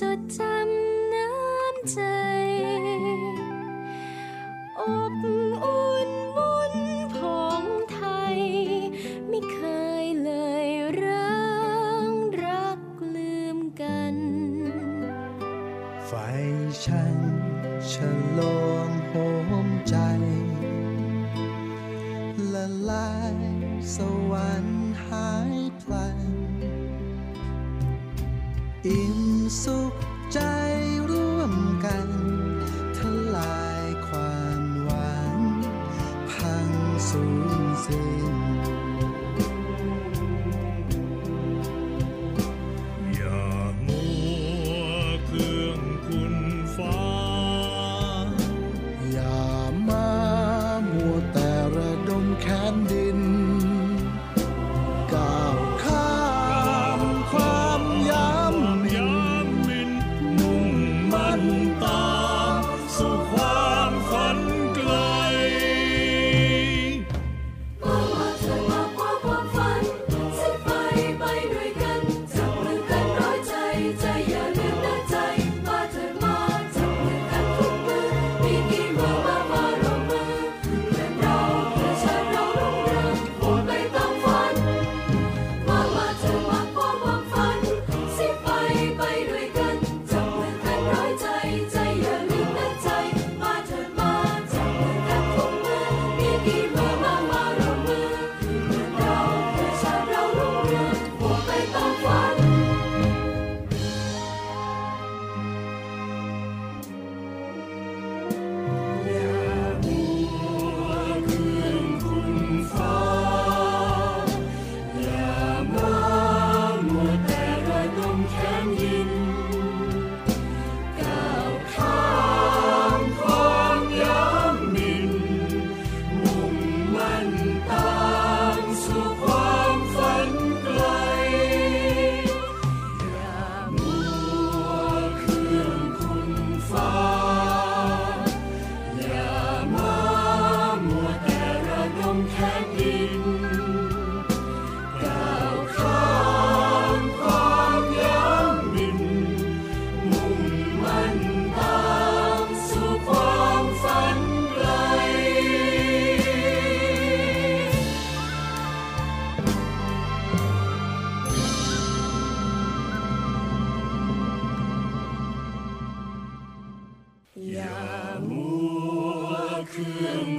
จดจำน้ำใจ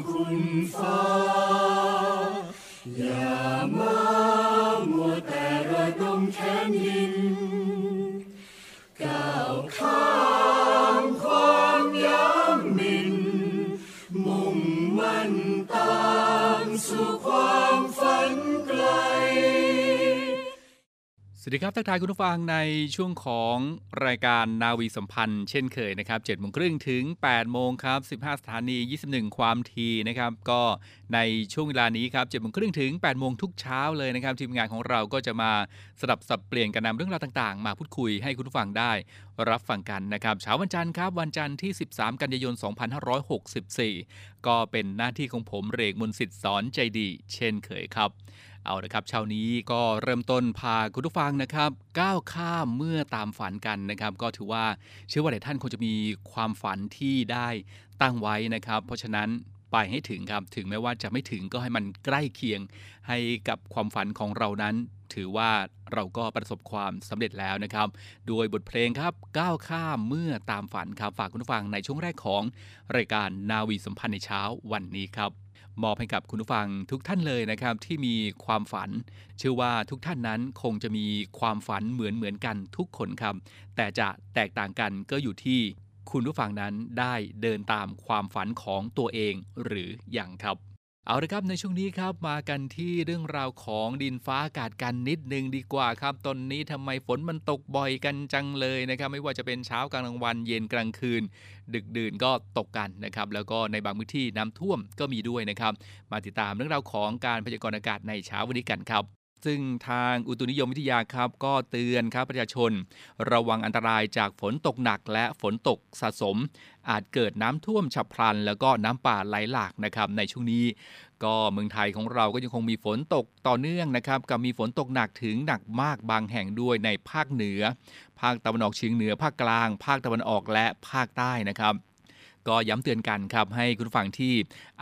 困乏呀么 สวัสดีครับทักทายคุณผู้ฟังในช่วงของรายการนาวีสัมพันธ์เช่นเคยนะครับ7โมงครึ่งถึง8โมงครับ15สถานี 21 ความทีนะครับ ก็ในช่วงเวลานี้ครับ7โมงครึ่งถึง8โมงทุกเช้าเลยนะครับ ทีมงานของเราก็จะมาสลับสับเปลี่ยนกันนำเรื่องราวต่างๆ มาพูดคุยให้คุณผู้ฟังได้รับฟังกันนะครับเช้าวันจันทร์ครับวันจันทร์ที่ 13 กันยายน 2564 ก็เป็นหน้าที่ของผมเรกมนสิทธิ์สอนใจดี เช่นเคยครับ เอาละครับเช้านี้ก็เริ่มต้นพาคุณผู้ฟังนะครับ ก้าวข้ามเมื่อตามฝันกันนะครับ ก็ถือว่าเชื่อว่าหลายท่านคงจะมีความฝันที่ได้ตั้งไว้นะครับ เพราะฉะนั้นไปให้ถึงครับ ถึงแม้ว่าจะไม่ถึงก็ให้มันใกล้เคียง ให้กับความฝันของเรานั้น ถือว่าเราก็ประสบความสำเร็จแล้วนะครับโดยบทเพลงครับก้าวข้ามเมื่อตามฝันครับฝากคุณผู้ฟังในช่วงแรกของรายการนาวีสัมพันธ์ในเช้าวันนี้ครับ มอบให้กับคุณผู้ฟังทุกท่านเลยนะครับ ที่มีความฝัน เชื่อว่าทุกท่านนั้นคงจะมีความฝันเหมือนเหมือนกันทุกคนครับ แต่จะแตกต่างกันก็อยู่ที่คุณผู้ฟังนั้นได้เดินตามความฝันของตัวเองหรืออยังครับ เอาละครับในช่วงนี้ครับมากันที่เรื่องราวของดินฟ้าอากาศกันนิดนึงดีกว่าครับ ตอนนี้ทำไมฝนมันตกบ่อยกันจังเลยนะครับ ไม่ว่าจะเป็นเช้ากลางวันเย็นกลางคืน ดึกดื่นก็ตกกันนะครับ แล้วก็ในบางพื้นที่น้ำท่วมก็มีด้วยนะครับ มาติดตามเรื่องราวของการพยากรณ์อากาศในเช้าวันนี้กันครับ ซึ่งทางอุตุนิยมวิทยาครับ ก็เตือนครับประชาชน ระวังอันตรายจากฝนตกหนักและฝนตกสะสม อาจเกิดน้ำท่วมฉับพลัน แล้วก็น้ำป่าไหลหลากนะครับในช่วงนี้ ก็เมืองไทยของเราก็ยังคงมีฝนตกต่อเนื่องนะครับกับมีฝนตกหนักถึงหนักมากบางแห่งด้วยในภาคเหนือ ภาคตะวันออกเฉียงเหนือภาคกลาง ภาคตะวันออกและภาคใต้นะครับ ก็ย้ำเตือนกันครับให้คุณฟังที่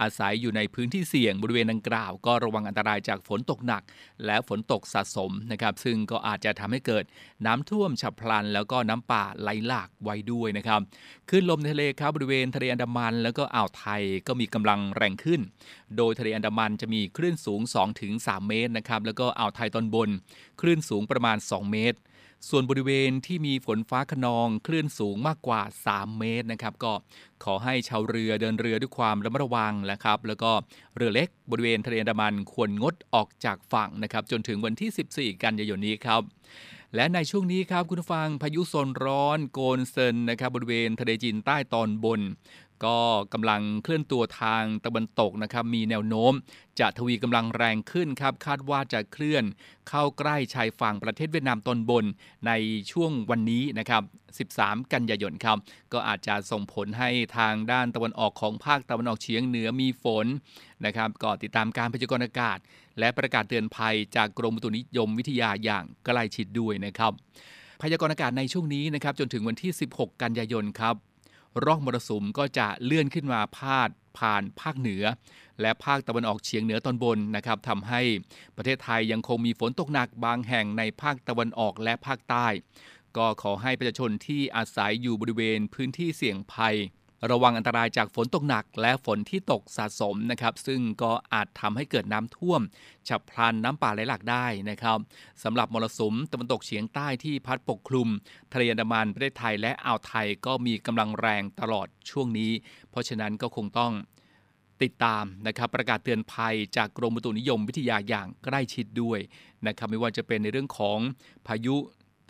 อาศัยอยู่ในพื้นที่เสี่ยงบริเวณดังกล่าว ก็ระวังอันตรายจากฝนตกหนัก และฝนตกสะสมนะครับซึ่งก็อาจจะทำให้เกิดน้ำท่วมฉับพลัน แล้วก็น้ำป่าไหลหลากไว้ด้วยนะครับขึ้นลมในทะเลครับบริเวณทะเลอันดามัน แล้วก็อ่าวไทยก็มีกำลังแรงขึ้น โดยทะเลอันดามันจะมีคลื่นสูง 2-3 เมตรนะครับแล้วก็อ่าวไทยตอนบน คลื่นสูงประมาณ 2 เมตร ส่วนบริเวณที่มีฝนฟ้าขนองคลื่นสูงมากกว่า 3 เมตรนะครับ ก็ขอให้ชาวเรือเดินเรือด้วยความระมัดระวังนะครับ แล้วก็เรือเล็กบริเวณทะเลอันดามันควรงดออกจากฝั่งนะครับ จนถึงวันที่ 14 กันยายนนี้ครับและในช่วงนี้ครับคุณฟังพายุโซนร้อนโกนเซินนะครับบริเวณทะเลจีนใต้ตอนบน ก็กำลังเคลื่อนตัวทางตะวันตกนะครับมีแนวโน้ม จะทวีกำลังแรงขึ้นครับคาดว่าจะเคลื่อนเข้าใกล้ชายฝั่งประเทศเวียดนามตอนบนในช่วงวันนี้นะครับ 13 กันยายนครับ ก็อาจจะส่งผลให้ทางด้านตะวันออกของภาคตะวันออกเฉียงเหนือมีฝนนะครับก็ติดตามการพยากรณ์อากาศ และประกาศเตือนภัยจากกรมอุตุนิยมวิทยาอย่างใกล้ชิดด้วยนะครับพยากรณ์อากาศในช่วงนี้นะครับจนถึงวันที่ 16 กันยายนครับ ร่องมรสุมก็จะเลื่อนขึ้นมาพาดผ่านภาคเหนือ และภาคตะวันออกเฉียงเหนือตอนบนนะครับทำให้ประเทศไทยยังคงมีฝนตกหนักบางแห่งในภาคตะวันออกและภาคใต้ ก็ขอให้ประชาชนที่อาศัยอยู่บริเวณพื้นที่เสี่ยงภัย ระวังอันตรายจากฝนตกหนัก และฝนที่ตกสะสมนะครับซึ่งก็อาจทำให้เกิดน้ำท่วม ฉับพลันน้ำป่าไหลหลากได้นะครับสำหรับมรสุมตะวันตกเฉียงใต้ที่พัดปกคลุมทะเลอันดามันประเทศไทยและอ่าวไทยก็มีกำลังแรงตลอดช่วงนี้ เพราะฉะนั้นก็คงต้องติดตามนะครับประกาศเตือนภัยจากกรมอุตุนิยมวิทยาอย่างใกล้ชิดด้วยนะครับไม่ว่าจะเป็นในเรื่องของพายุ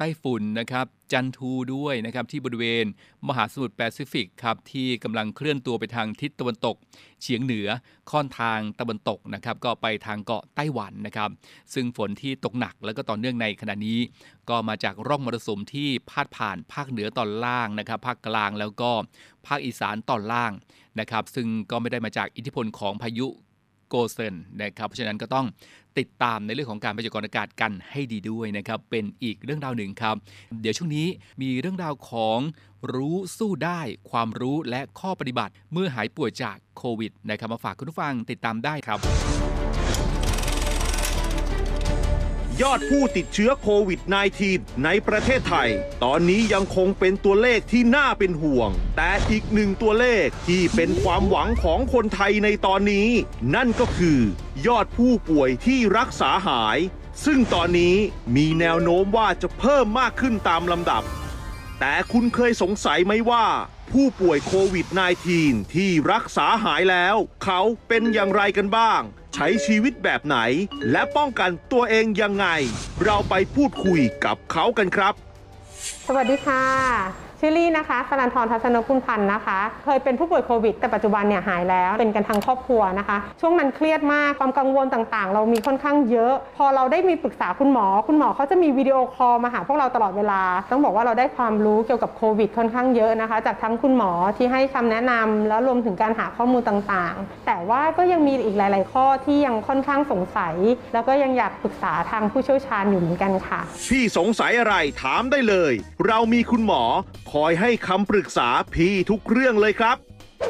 ต้ฝุ่นนะครับจันทูด้วยนะครับที่บริเวณมหาสมุทรแปซิฟิกครับที่กำลังเคลื่อนตัวไปทางทิศตะวันตก เฉียงเหนือค่อนทางตะวันตกนะครับก็ไปทางเกาะไต้หวันนะครับ ซึ่งฝนที่ตกหนักแล้วก็ต่อเนื่องในขณะนี้ ก็มาจากร่องมรสุมที่พาดผ่านภาคเหนือตอนล่างนะครับภาคกลางแล้วก็ภาคอีสานตอนล่างนะครับซึ่งก็ไม่ได้มาจากอิทธิพลของพายุ โกเซนนะครับ เพราะฉะนั้นก็ต้องติดตามในเรื่องของการพยากรณ์อากาศกันให้ดีด้วยนะครับ เป็นอีกเรื่องราวหนึ่งครับ เดี๋ยวช่วงนี้มีเรื่องราวของรู้สู้ได้ความรู้และข้อปฏิบัติเมื่อหายป่วยจากโควิดนะครับมาฝากคุณผู้ฟังติดตามได้ครับ ยอดผู้ติดเชื้อโควิด -19 ในประเทศไทย ตอนนี้ยังคงเป็นตัวเลขที่น่าเป็นห่วง แต่อีกหนึ่งตัวเลขที่เป็นความหวังของคนไทยในตอนนี้ นั่นก็คือ ยอดผู้ป่วยที่รักษาหาย ซึ่งตอนนี้มีแนวโน้มว่าจะเพิ่มมากขึ้นตามลำดับ แต่คุณเคยสงสัยไหมว่า ผู้ป่วยโควิด -19 ที่รักษาหายแล้ว เขาเป็นอย่างไรกันบ้าง ใช้ชีวิตแบบไหน และป้องกันตัวเองยังไง เราไปพูดคุยกับเขากันครับ สวัสดีค่ะ ชื่อลี่นะคะสรันทรทัศนกุลพันธ์นะคะ เคยเป็นผู้ป่วยโควิด แต่ปัจจุบันเนี่ยหายแล้ว เป็นกันทั้งครอบครัวนะคะ ช่วงนั้นเครียดมาก ความกังวลต่างๆ เรามีค่อนข้างเยอะ พอเราได้มีปรึกษาคุณหมอ คุณหมอเขาจะมีวิดีโอคอลมาหาพวกเราตลอดเวลา ต้องบอกว่าเราได้ความรู้เกี่ยวกับโควิด ค่อนข้างเยอะนะคะ จากทั้งคุณหมอที่ให้คำแนะนำแล้วรวมถึงการหาข้อมูลต่างๆ แต่ว่าก็ยังมีอีกหลาย ๆ ข้อที่ยังค่อนข้างสงสัย แล้วก็ยังอยากปรึกษาทางผู้เชี่ยวชาญอยู่เหมือนกันค่ะพี่สงสัยอะไรถามได้เลย เรามีคุณหมออยให้คำปรึกษาพี่ทุกเรื่องเลยครับ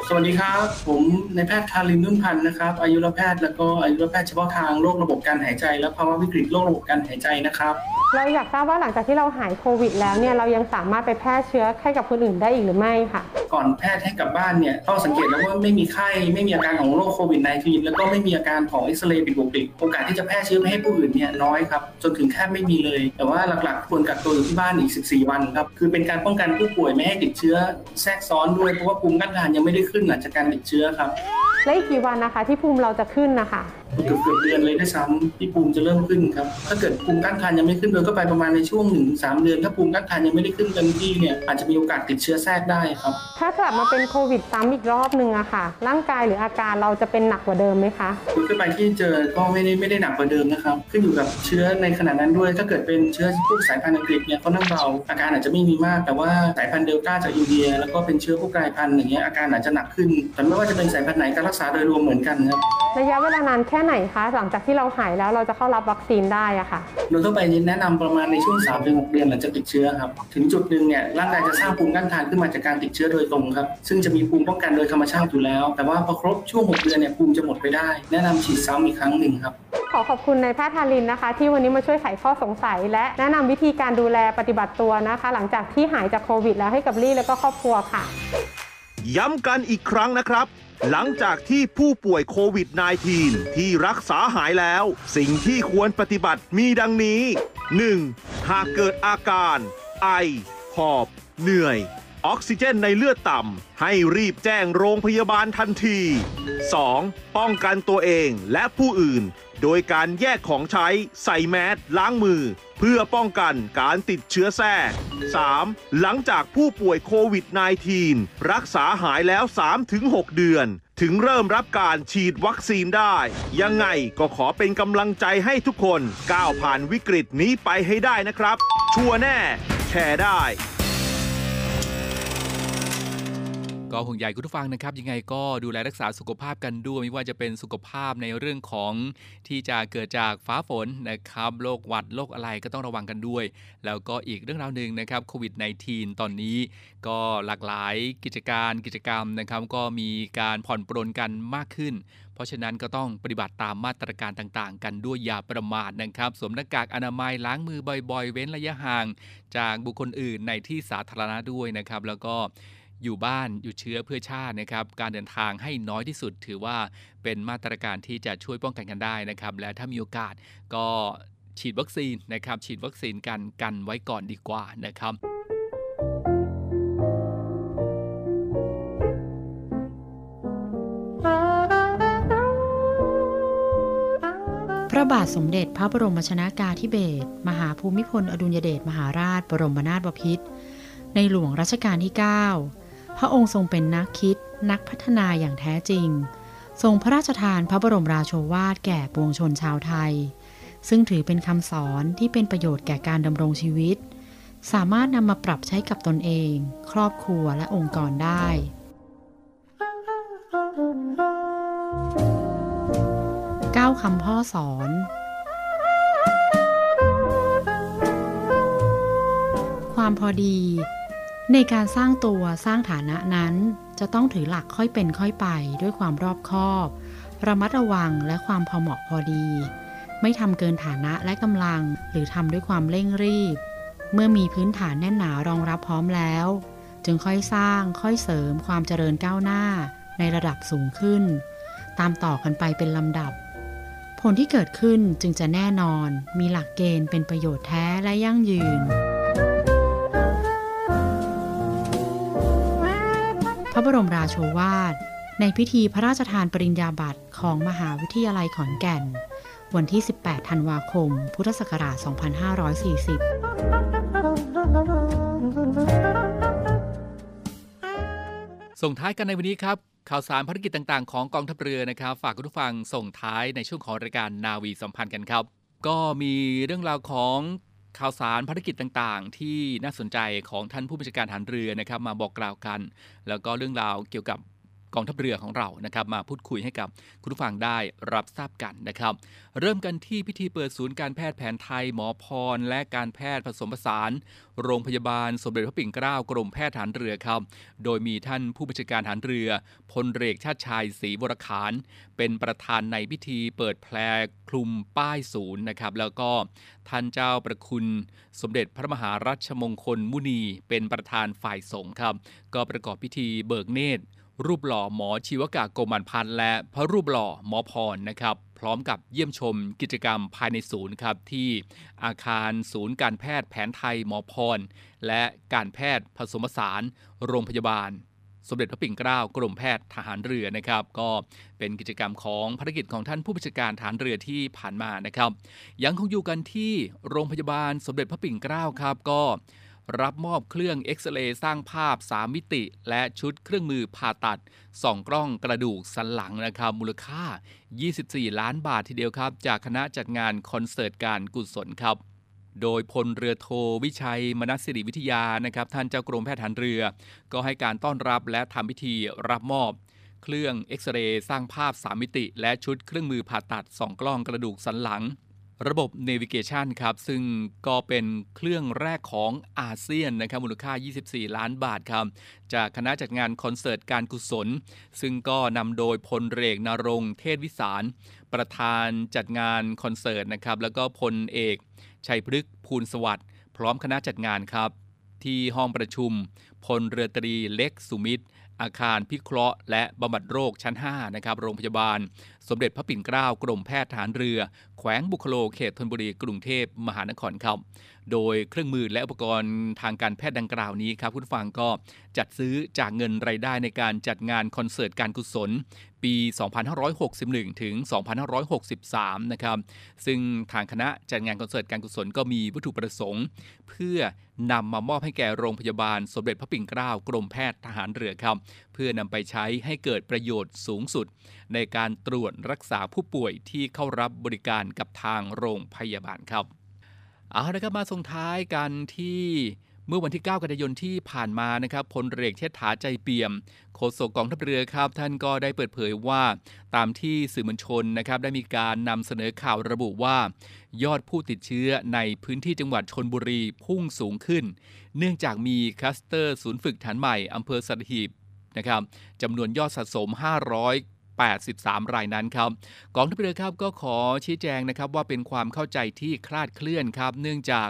สวัสดีครับ ผมนายแพทย์ทารินนุ่นพันธ์นะครับ อายุรแพทย์แล้วก็อายุรแพทย์เฉพาะทางโรคระบบการหายใจ และภาวะวิกฤตโรคระบบการหายใจนะครับ เราอยากทราบว่าหลังจากที่เราหายโควิด แล้วเนี่ยเรายังสามารถไปแพร่เชื้อให้กับคนอื่นได้อีกหรือไม่ค่ะ ก่อนแพทย์ให้กลับบ้านเนี่ยต้องสังเกตแล้วว่าไม่มีไข้ไม่มีอาการของโรคโควิด -19 แล้วก็ไม่มีอาการของเอ็กซเรย์ผิดปกติโอกาสที่จะแพร่เชื้อไปให้ผู้อื่นเนี่ยน้อยครับจนถึงแทบไม่มีเลย แต่ว่าหลักๆควรกักตัวอยู่ที่บ้านอีก 14 วันครับคือเป็นการป้องกันผู้ป่วยไม่ให้ติดเชื้อแทรกซ้อนด้วยเพราะว่าภูมิต้านทานยังไม่ได้ขึ้นหลังจากการติดเชื้อครับ และอีกกี่วันนะคะที่ภูมิเราจะขึ้นนะคะ เกือบเกือบเดือนเลยด้วยซ้ำที่ภูมิจะเริ่มขึ้นครับ ถ้าเกิดภูมิต้านทานยังไม่ขึ้นโดยก็ไปประมาณในช่วงหนึ่งสามเดือน ถ้าภูมิต้านทานยังไม่ได้ขึ้นเต็มที่เนี่ยอาจจะมีโอกาสติดเชื้อแทรกได้ครับ ถ้ากลับมาเป็นโควิดซ้ำอีกรอบหนึ่งอะค่ะ ร่างกายหรืออาการเราจะเป็นหนักกว่าเดิมไหมคะคุณขึ้นไปที่เจอก็ไม่ได้ไม่ได้หนักกว่าเดิมนะครับ ขึ้นอยู่กับเชื้อในขณะนั้นด้วย ถ้าเกิดเป็นเชื้อพวกสายพันธุ์อังกฤษเนี่ยเขานั่งเบาอาการอาจจะไม่มีมาก แต่ว่าสายพันธุ์เดลต้าจากอินเดีย แล้วก็เป็นเชื้อพวกกลายพันธุ์อย่างเงี้ยอาการอาจจะหนักขึ้น แต่ไม่ว่าจะเป็นสายพันธุ์ไหนการรักษาโดยรวมเหมือนกันครับระยะเวลานานแค่ไหนคะหลังจากที่เราหายแล้วเราจะเข้ารับวัคซีนได้อะค่ะ โดยทั่วไปแนะนำประมาณในช่วง3เดือน6เดือนหลังจากติดเชื้อครับ ถึงจุดหนึ่งเนี่ยร่างกายจะสร้างภูมิต้านทานขึ้นมาจากการติดเชื้อโดยตรงครับ ซึ่งจะมีภูมิป้องกันโดยธรรมชาติอยู่แล้ว แต่ว่าพอครบช่วง 6 เดือนเนี่ยภูมิจะหมดไปได้ แนะนำฉีดซ้ำอีกครั้งหนึ่งครับขอขอบคุณนายแพทย์ทารินนะคะ ที่วันนี้มาช่วยไขข้อสงสัย และแนะนำวิธีการดูแลปฏิบัติตัวนะคะ หลังจากที่หายจากโควิด แล้วให้กับลี่แล้วก็ครอบครัวค่ะ ย้ำกันอีกครั้งนะครับ หลังจากที่ผู้ป่วยโควิด -19 ที่รักษาหายแล้ว สิ่งที่ควรปฏิบัติมีดังนี้ 1. หากเกิดอาการ ไอ หอบ เหนื่อย ออกซิเจนในเลือดต่ำ ให้รีบแจ้งโรงพยาบาลทันที 2. ป้องกันตัวเองและผู้อื่น โดยการแยกของใช้ใส่แมสล้างมือ เพื่อป้องกันการติดเชื้อแทรก 3. หลังจากผู้ป่วยโควิด -19 รักษาหายแล้ว 3-6 เดือน ถึงเริ่มรับการฉีดวัคซีนได้ ยังไงก็ขอเป็นกำลังใจให้ทุกคน ก้าวผ่านวิกฤตนี้ไปให้ได้นะครับ ชัวร์แน่ แชร์ได้ ก็ห่วงใยคุณผู้ฟังนะครับ ยังไงก็ดูแลรักษาสุขภาพกันด้วย ไม่ว่าจะเป็นสุขภาพในเรื่องของที่จะเกิดจากฟ้าฝนนะครับโรคหวัดโรคอะไรก็ต้องระวังกันด้วย แล้วก็อีกเรื่องราวหนึ่งนะครับโควิด -19 ตอนนี้ ก็หลากหลายกิจการกิจกรรมนะครับ ก็มีการผ่อนปรนกันมากขึ้น เพราะฉะนั้นก็ต้องปฏิบัติตามมาตรการต่างๆ กันด้วยอย่าประมาทนะครับ สวมหน้ากากอนามัยล้างมือบ่อยๆ เว้นระยะห่าง จากบุคคลอื่นในที่สาธารณะด้วยนะครับ แล้วก็ อยู่บ้านอยู่เชื้อเพื่อชาตินะครับการเดินทางให้น้อยที่สุด ถือว่าเป็นมาตรการที่จะช่วยป้องกันกันได้นะครับ และถ้ามีโอกาสก็ฉีดวัคซีนนะครับ ฉีดวัคซีนกันกันไว้ก่อนดีกว่านะครับพระบาทสมเด็จพระบรมชนากาธิเบศรมหาภูมิพล อดุลยเดชมหาราช บรมนาถบพิตรในหลวงรัชกาลที่ 9 พระองค์ทรงเป็นนักคิดนักพัฒนาอย่างแท้จริง ทรงพระราชทานพระบรมราโชวาทแก่ปวงชนชาวไทย ซึ่งถือเป็นคำสอนที่เป็นประโยชน์แก่การดำรงชีวิต สามารถนำมาปรับใช้กับตนเอง ครอบครัวและองค์กรได้เก้าคำพ่อสอนความพอดี ในการสร้างตัวสร้างฐานะนั้น จะต้องถือหลักค่อยเป็นค่อยไปด้วยความรอบคอบ ระมัดระวังและความพอเหมาะพอดี ไม่ทำเกินฐานะและกำลัง หรือทำด้วยความเร่งรีบ เมื่อมีพื้นฐานแน่นหนารองรับพร้อมแล้ว จึงค่อยสร้างค่อยเสริมความเจริญก้าวหน้า ในระดับสูงขึ้น ตามต่อกันไปเป็นลำดับ ผลที่เกิดขึ้นจึงจะแน่นอน มีหลักเกณฑ์เป็นประโยชน์แท้และยั่งยืน พระบรมราโชวาท ในพิธีพระราชทานปริญญาบัตรของมหาวิทยาลัยขอนแก่น วันที่ 18 ธันวาคม พุทธศักราช 2540 ส่งท้ายกันในวันนี้ครับ ข่าวสารภารกิจต่างๆ ของกองทัพเรือนะครับ ฝากคุณผู้ฟังส่งท้ายในช่วงของรายการนาวีสัมพันธ์กันครับ ก็มีเรื่องราวของ ข่าวสารภารกิจต่างๆ ที่น่าสนใจของท่านผู้บัญชาการฐานเรือนะครับ มาบอกกล่าวกัน แล้วก็เรื่องราวเกี่ยวกับ กองทัพเรือของเรานะครับมาพูดคุยให้กับคุณผู้ฟังได้รับทราบกันนะครับ เริ่มกันที่พิธีเปิดศูนย์การแพทย์แผนไทยหมอพร และการแพทย์ผสมผสาน โรงพยาบาลสมเด็จพระปิ่นเกล้ากรมแพทย์ฐานเรือครับ โดยมีท่านผู้บัญชาการฐานเรือพลเรือชาติชายศรีวรขานเป็นประธานในพิธีเปิดแพรคลุมป้ายศูนย์นะครับแล้วก็ท่านเจ้าประคุณสมเด็จพระมหารัชมงคลมุนี เป็นประธานฝ่ายสงฆ์ครับ ก็ประกอบพิธีเบิกเนตร รูปหล่อหมอชีวกะโกมันพันธ์และพระรูปหล่อหมอพรนะครับพร้อมกับเยี่ยมชมกิจกรรมภายในศูนย์ครับที่อาคารศูนย์การแพทย์แผนไทยหมอพร และการแพทย์ผสมผสานโรงพยาบาล สมเด็จพระปิ่นเกล้ากรมแพทย์ทหารเรือนะครับ ก็เป็นกิจกรรมของภารกิจของท่านผู้บัญชาการฐานเรือที่ผ่านมานะครับ ยังคงอยู่กันที่โรงพยาบาลสมเด็จพระปิ่นเกล้าครับก็ รับมอบเครื่องเอ็กซเรย์สร้างภาพ 3 มิติ และชุดเครื่องมือผ่าตัดส่องกล้องกระดูกสันหลังนะครับมูลค่า 24 ล้านบาททีเดียวครับ จากคณะจัดงานคอนเสิร์ตการกุศลครับโดยพลเรือโทวิชัย มนัสสิริวิทยานะครับท่านเจ้ากรมแพทย์ฐานเรือ ก็ให้การต้อนรับและทำพิธีรับมอบ เครื่องเอ็กซเรย์สร้างภาพ 3 มิติ และชุดเครื่องมือผ่าตัดส่องกล้องกระดูกสันหลัง ระบบ Navigation ครับ ซึ่งก็เป็นเครื่องแรกของอาเซียนนะครับมูลค่า 24 ล้านบาทครับ จากคณะจัดงานคอนเสิร์ตการกุศล ซึ่งก็นำโดยพลเรกนรงเทศวิสาร ประธานจัดงานคอนเสิร์ตนะครับ แล้วก็พลเอกชัยพฤกษ์ภูลสวัสดิ์พร้อมคณะจัดงานครับ ที่ห้องประชุม พลเรือตรีเล็กสุมิตร อาคารพิเคราะห์ และบำบัดโรคชั้น 5 นะครับ โรงพยาบาล สมเด็จพระปิ่นเกล้ากรมแพทย์ฐานเรือ แขวงบุคโลเขตธนบุรีกรุงเทพมหานครครับ โดยเครื่องมือและอุปกรณ์ทางการแพทย์ดังกล่าวนี้ครับคุณฟังก็จัดซื้อจากเงินรายได้ในการจัดงานคอนเสิร์ตการกุศลปี 2561 ถึง 2563 นะครับ ซึ่งทางคณะจัดงานคอนเสิร์ตการกุศลก็มีวัตถุประสงค์ เพื่อนำมามอบให้แก่โรงพยาบาลสมเด็จพระปิ่นเกล้ากรมแพทย์ทหารเรือครับเพื่อนำไปใช้ให้เกิดประโยชน์สูงสุด ในการตรวจรักษาผู้ป่วยที่เข้ารับบริการกับทางโรงพยาบาลครับ เอาละครับมาส่งท้ายกันที่เมื่อวันที่ 9 กันยายนที่ผ่านมานะครับพลเรือเชษฐาใจเปี่ยม โฆษกกองทัพเรือครับ ท่านก็ได้เปิดเผยว่า ตามที่สื่อมวลชนนะครับได้มีการนำเสนอข่าวระบุว่า ยอดผู้ติดเชื้อในพื้นที่จังหวัดชนบุรีพุ่งสูงขึ้น เนื่องจากมีคลัสเตอร์ศูนย์ฝึกฐานใหม่อำเภอสัตหีบ นะครับจำนวนยอดสะสม 500 83 รายนั้นครับกองทัพเรือครับก็ขอชี้แจงนะครับว่าเป็นความเข้าใจที่คลาดเคลื่อนครับ เนื่องจาก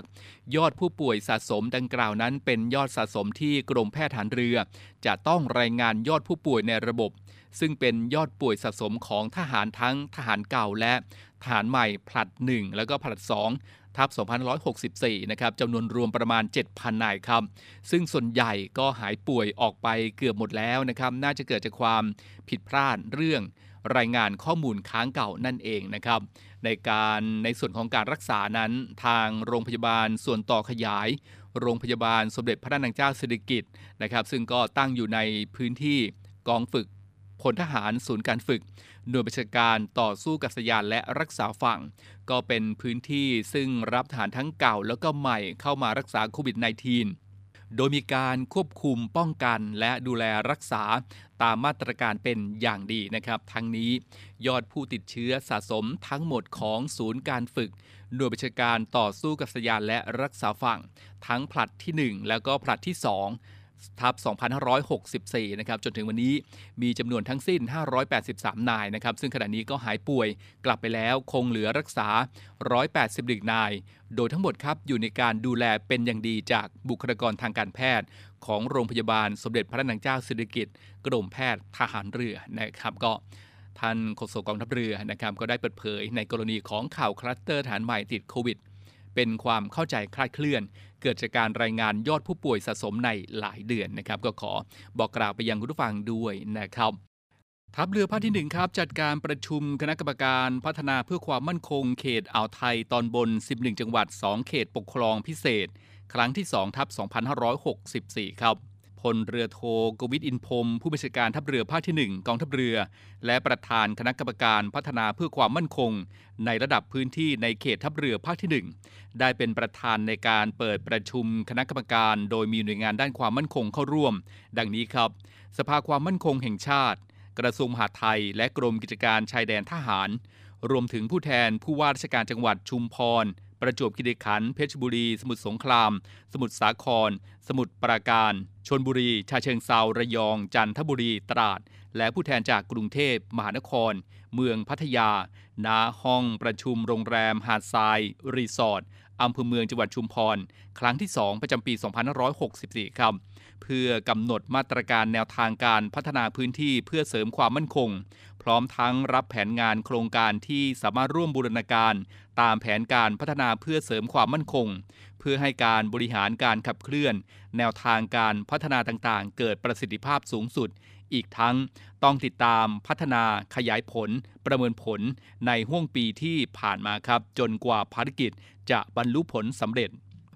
ยอดผู้ป่วยสะสมดังกล่าวนั้น เป็นยอดสะสมที่กรมแพทย์ฐานเรือ จะต้องรายงานยอดผู้ป่วยในระบบ ซึ่งเป็นยอดป่วยสะสมของทหารทั้งทหารเก่าและทหารใหม่ผลัด 1 แล้วก็ผลัด 2 ทับ2564 นะครับจำนวนรวมประมาณ 7,000 นายครับ ซึ่งส่วนใหญ่ก็หายป่วยออกไปเกือบหมดแล้วนะครับ น่าจะเกิดจากความผิดพลาดเรื่องรายงานข้อมูลค้างเก่านั่นเองนะครับ ในการในส่วนของการรักษานั้นทางโรงพยาบาลส่วนต่อขยาย โรงพยาบาลสมเด็จพระนางเจ้าสิริกิติ์นะครับ ซึ่งก็ตั้งอยู่ในพื้นที่กองฝึกพลทหารศูนย์การฝึก หน่วยบัญชาการต่อสู้กับสยานและรักษาฝั่ง ก็เป็นพื้นที่ซึ่งรับทหารทั้งเก่าแล้วก็ใหม่เข้ามารักษาโควิด -19 โดยมีการควบคุมป้องกันและดูแลรักษาตามมาตรการเป็นอย่างดีนะครับ ทั้งนี้ยอดผู้ติดเชื้อสะสมทั้งหมดของศูนย์การฝึก หน่วยบัญชาการต่อสู้กับสยานและรักษาฝั่ง ทั้งผลัดที่ 1 แล้วก็ผลัดที่ 2 ทับ2564 นะครับ จนถึงวันนี้มีจำนวนทั้งสิ้น 583 นายนะครับ ซึ่งขณะนี้ก็หายป่วยกลับไปแล้วคงเหลือรักษา 181 นาย โดยทั้งหมดครับ อยู่ในการดูแลเป็นอย่างดีจากบุคลากรทางการแพทย์ ของโรงพยาบาลสมเด็จพระนางเจ้าสิริกิติ์กรมแพทย์ทหารเรือนะครับก็ท่านโฆษกกองทัพเรือนะครับก็ได้เปิดเผยในกรณีของข่าวคลัสเตอร์ฐานใหม่ติดโควิดเป็นความเข้าใจคลาดเคลื่อน เกิดจากการรายงานยอดผู้ป่วยสะสมในหลายเดือนนะครับ ก็ขอบอกกล่าวไปยังคุณผู้ฟังด้วยนะครับทัพเรือภาคที่1ครับจัดการประชุมคณะกรรมการพัฒนาเพื่อความมั่นคงเขตอ่าวไทยตอนบน 11 จังหวัด 2 เขตปกครองพิเศษ ครั้งที่2ทับ2564 ครับ พลเรือโทกวิทอินพรมผู้บัญชาการทัพเรือภาคที่ 1 กองทัพเรือ และประธานคณะกรรมการพัฒนาเพื่อความมั่นคง ในระดับพื้นที่ในเขตทัพเรือภาคที่ 1 ได้เป็นประธานในการเปิดประชุมคณะกรรมการ โดยมีหน่วยงานด้านความมั่นคงเข้าร่วม ดังนี้ครับ สภาความมั่นคงแห่งชาติ กระทรวงมหาดไทย และกรมกิจการชายแดนทหาร รวมถึงผู้แทนผู้ว่าราชการจังหวัดชุมพร ประจวบคีรีขันธ์เพชรบุรี สมุทรสงคราม สมุทรสาคร สมุทรปราการชนบุรี ชาเชิงเซาระยอง จันทบุรี ตราด และผู้แทนจากกรุงเทพมหานคร เมืองพัทยาณห้องประชุมโรงแรม หาดทราย รีสอร์ทอำเภอเมืองจังหวัดชุมพร ครั้งที่ 2 ประจำปี 2564 ครับ เพื่อกำหนดมาตรการแนวทางการพัฒนาพื้นที่เพื่อเสริมความมั่นคง พร้อมทั้งรับแผนงานโครงการที่สามารถร่วมบูรณาการ ตามแผนการพัฒนาเพื่อเสริมความมั่นคง เพื่อให้การบริหารการขับเคลื่อน แนวทางการพัฒนาต่างๆ เกิดประสิทธิภาพสูงสุด อีกทั้งต้องติดตามพัฒนาขยายผล ประเมินผลในห่วงปีที่ผ่านมาครับ จนกว่าภารกิจจะบรรลุผลสำเร็จ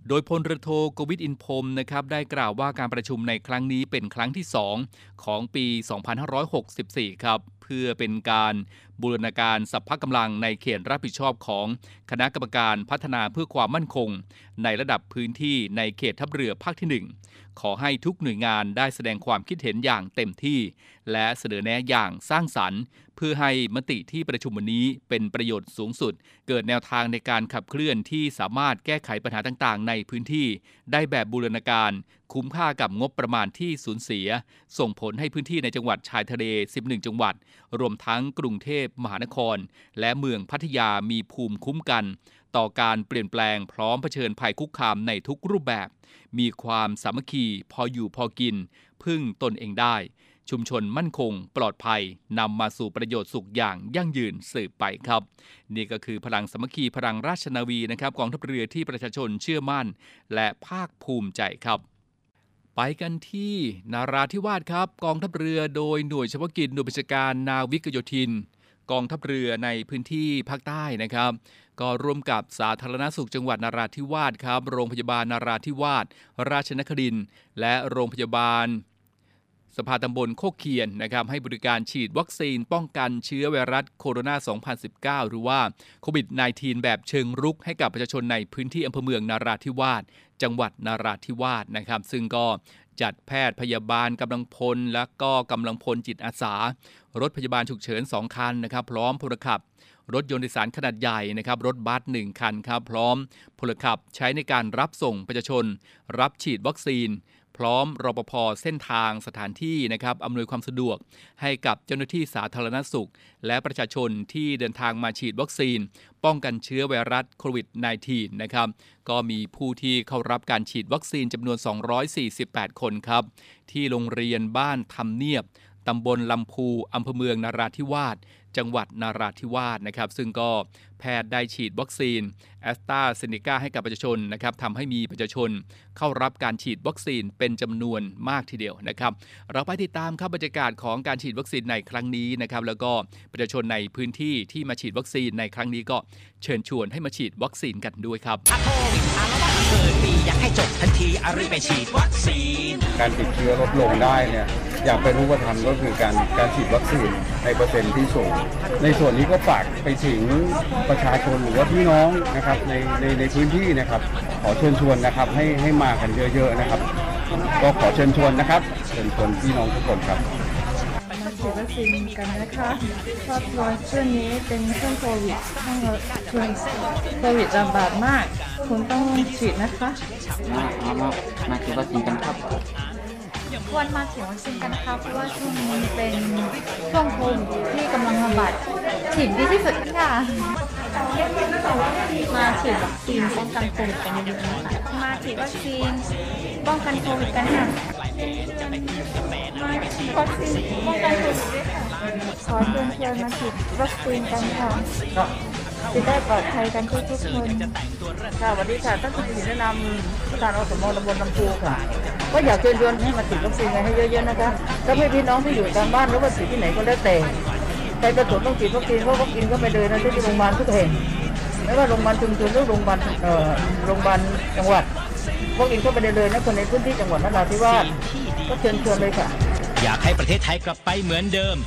โดยพลเรือโทกวิทอินพรมนะครับได้กล่าวว่าการประชุมในครั้งนี้เป็นครั้งที่ 2 ของปี 2564 ครับ เพื่อเป็นการบูรณาการสัพพะกำลังในเขตรับผิดชอบของคณะกรรมการพัฒนาเพื่อความมั่นคง ในระดับพื้นที่ในเขตทัพเรือภาคที่ 1 ขอให้ทุกหน่วยงานได้แสดงความคิดเห็นอย่างเต็มที่ และเสนอแนะอย่างสร้างสรรค์ เพื่อให้มติที่ประชุมวันนี้เป็นประโยชน์สูงสุด เกิดแนวทางในการขับเคลื่อนที่สามารถแก้ไขปัญหาต่างๆ ในพื้นที่ ได้แบบบูรณาการ คุ้มค่ากับงบประมาณที่สูญเสีย ส่งผลให้พื้นที่ในจังหวัดชายทะเล 11 จังหวัด รวมทั้งกรุงเทพมหานคร และเมืองพัทยามีภูมิคุ้มกัน ต่อการเปลี่ยนแปลงพร้อมเผชิญภัยคุกคามในทุกรูปแบบ มีความสามัคคีพออยู่พอกิน พึ่งตนเองได้ ชุมชนมั่นคง ปลอดภัยนำมาสู่ประโยชน์สุขอย่างยั่งยืนสืบไปครับ นี่ก็คือพลังสามัคคีพลังราชนาวีนะครับกองทัพเรือที่ประชาชนเชื่อมั่น และภาคภูมิใจครับไปกันที่นาราธิวาสครับกองทัพเรือโดยหน่วยเฉพาะกิจหน่วยบัญชาการนาวิกโยธิน กองทัพเรือในพื้นที่ภาคใต้นะครับ ก็ร่วมกับสาธารณสุขจังหวัดนาราธิวาสครับโรงพยาบาลนาราธิวาสราชนครินทร์และโรงพยาบาล สภาตำบลโคกเคียนนะครับให้บริการฉีดวัคซีนป้องกันเชื้อไวรัสโคโรนา 2019 หรือว่าโควิด -19 แบบเชิงรุกให้กับประชาชนในพื้นที่อำเภอเมืองนาราธิวาสจังหวัดนาราธิวาสนะครับ ซึ่งก็จัดแพทย์พยาบาลกำลังพล และก็กำลังพลจิตอาสา รถพยาบาลฉุกเฉิน 2 คันนะครับ พร้อมพลขับ รถยนต์โดยสารขนาดใหญ่นะครับรถบัสหนึ่งคันครับพร้อมพลขับใช้ในการรับส่งประชาชน รับฉีดวัคซีน พร้อมรปภเส้นทางสถานที่นะครับอำนวยความสะดวก ให้กับเจ้าหน้าที่สาธารณสุข และประชาชนที่เดินทางมาฉีดวัคซีน ป้องกันเชื้อไวรัสโควิด -19 นะครับก็มีผู้ที่เข้ารับการฉีดวัคซีนจำนวน 248 คนครับที่โรงเรียนบ้านทำเนียบ ตำบลลำภูอำเภอเมืองนราธิวาส จังหวัดนราธิวาสนะครับ ซึ่งก็แพทย์ได้ฉีดวัคซีนแอสตราเซเนกาให้กับประชาชนนะครับทำให้มีประชาชนเข้ารับการฉีดวัคซีนเป็นจำนวนมากทีเดียวนะครับ เราไปติดตามครับบรรยากาศของการฉีดวัคซีนในครั้งนี้นะครับ แล้วก็ประชาชนในพื้นที่ที่มาฉีดวัคซีนในครั้งนี้ก็เชิญชวนให้มาฉีดวัคซีนกันด้วยครับ ถ้าโควิดมาแล้วว่าเกิดปีอยากให้จบทันทีอารีบไปฉีดวัคซีน การติดเชื้อลดลงได้เนี่ยอย่างเป็นรูปธรรมก็คือการการฉีดวัคซีนในเปอร์เซ็นต์ที่สูง ในส่วนนี้ก็ฝากไปถึงประชาชนหรือว่าพี่น้องนะครับในในในพื้นที่นะครับ ขอเชิญชวนนะครับให้ให้มากันเยอะๆนะครับ ก็ขอเชิญชวนนะครับเชิญชวนพี่น้องทุกคนครับ ฉีดวัคซีนกันนะคะเพราะว่าช่วงนี้เป็นช่วงโควิดช่วงช่วงโควิดระบาดมาก คุณต้องฉีดนะคะมาเอามามาฉีดวัคซีนกันครับควรมาฉีดวัคซีนกันนะคะเพราะว่าช่วงนี้เป็นช่วงโควิดที่กำลังระบาดฉีดดีที่สุดค่ะมาฉีดวัคซีนป้องกันโควิดกันเยอะๆนะคะมาฉีดวัคซีนป้องกันโควิดกันค่ะมาฉีด วัคซีนป้องกันโควิดด้วยค่ะขอเชิญชวนมาฉีดวัคซีนกันค่ะจะได้ปลอดภัยกันทุกทุกคน ค่ะวันนี้ค่ะท่านผู้แนะนำประธานอสมตำบลลำพูค่ะ ก็อยากเชิญชวนให้มาฉีดวัคซีนกันให้เยอะๆนะคะถ้าไม่พี่น้องที่อยู่ตามบ้านหรือว่าฉีดที่ไหนก็แล้วแต่ใครประสงค์ต้องฉีดวัคซีนก็วัคซีนก็ไปเลยนะที่โรงพยาบาลทุกแห่งไม่ว่าโรงพยาบาลชุมชนหรือโรงพยาบาลเอ่อโรงพยาบาลจังหวัด วัคซีนก็ไปได้เลยนะคนในพื้นที่จังหวัดนราธิวาสก็เชิญชวนเลยค่ะ อยากให้ประเทศไทยกลับไปเหมือนเดิม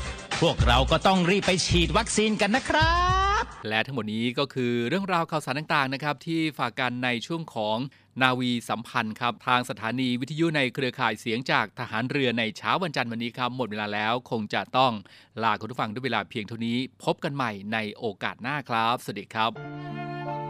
พวกเราก็ต้องรีบไปฉีดวัคซีนกันนะครับ และทั้งหมดนี้ก็คือเรื่องราวข่าวสารต่างๆนะครับ ที่ฝากกันในช่วงของนาวีสัมพันธ์ครับ ทางสถานีวิทยุในเครือข่ายเสียงจากทหารเรือในเช้าวันจันทร์วันนี้ครับ หมดเวลาแล้วคงจะต้องลาคุณผู้ฟังด้วยเวลาเพียงเท่านี้ พบกันใหม่ในโอกาสหน้าครับ สวัสดีครับบ้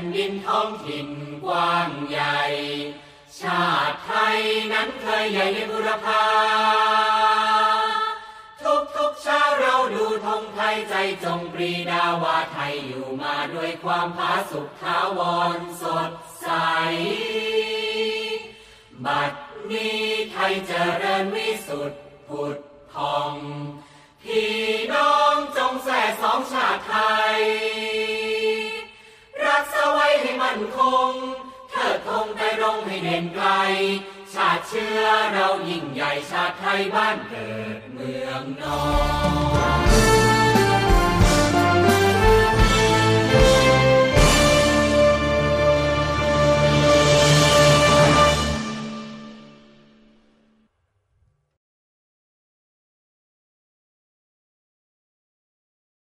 นแผ่นดินท้องถิ่นกว้างใหญ่ ชาติไทยนั้นเคยใหญ่ในบุรพาทุกทุกชาเราดูธงไทยใจจงปรีดาว่าไทยอยู่มาด้วยความผาสุกท้าวรสดใส บัดนี้ไทยเจริญวิสุทธิ์ผุดพอง พี่น้องจงแส่สองชาติไทย ไว้ให้มั่นคง เถิดธงไตรงให้เด่นไกล ชาติเชื้อเรายิ่งใหญ่ชาติไทยบ้านเกิดเมืองนอน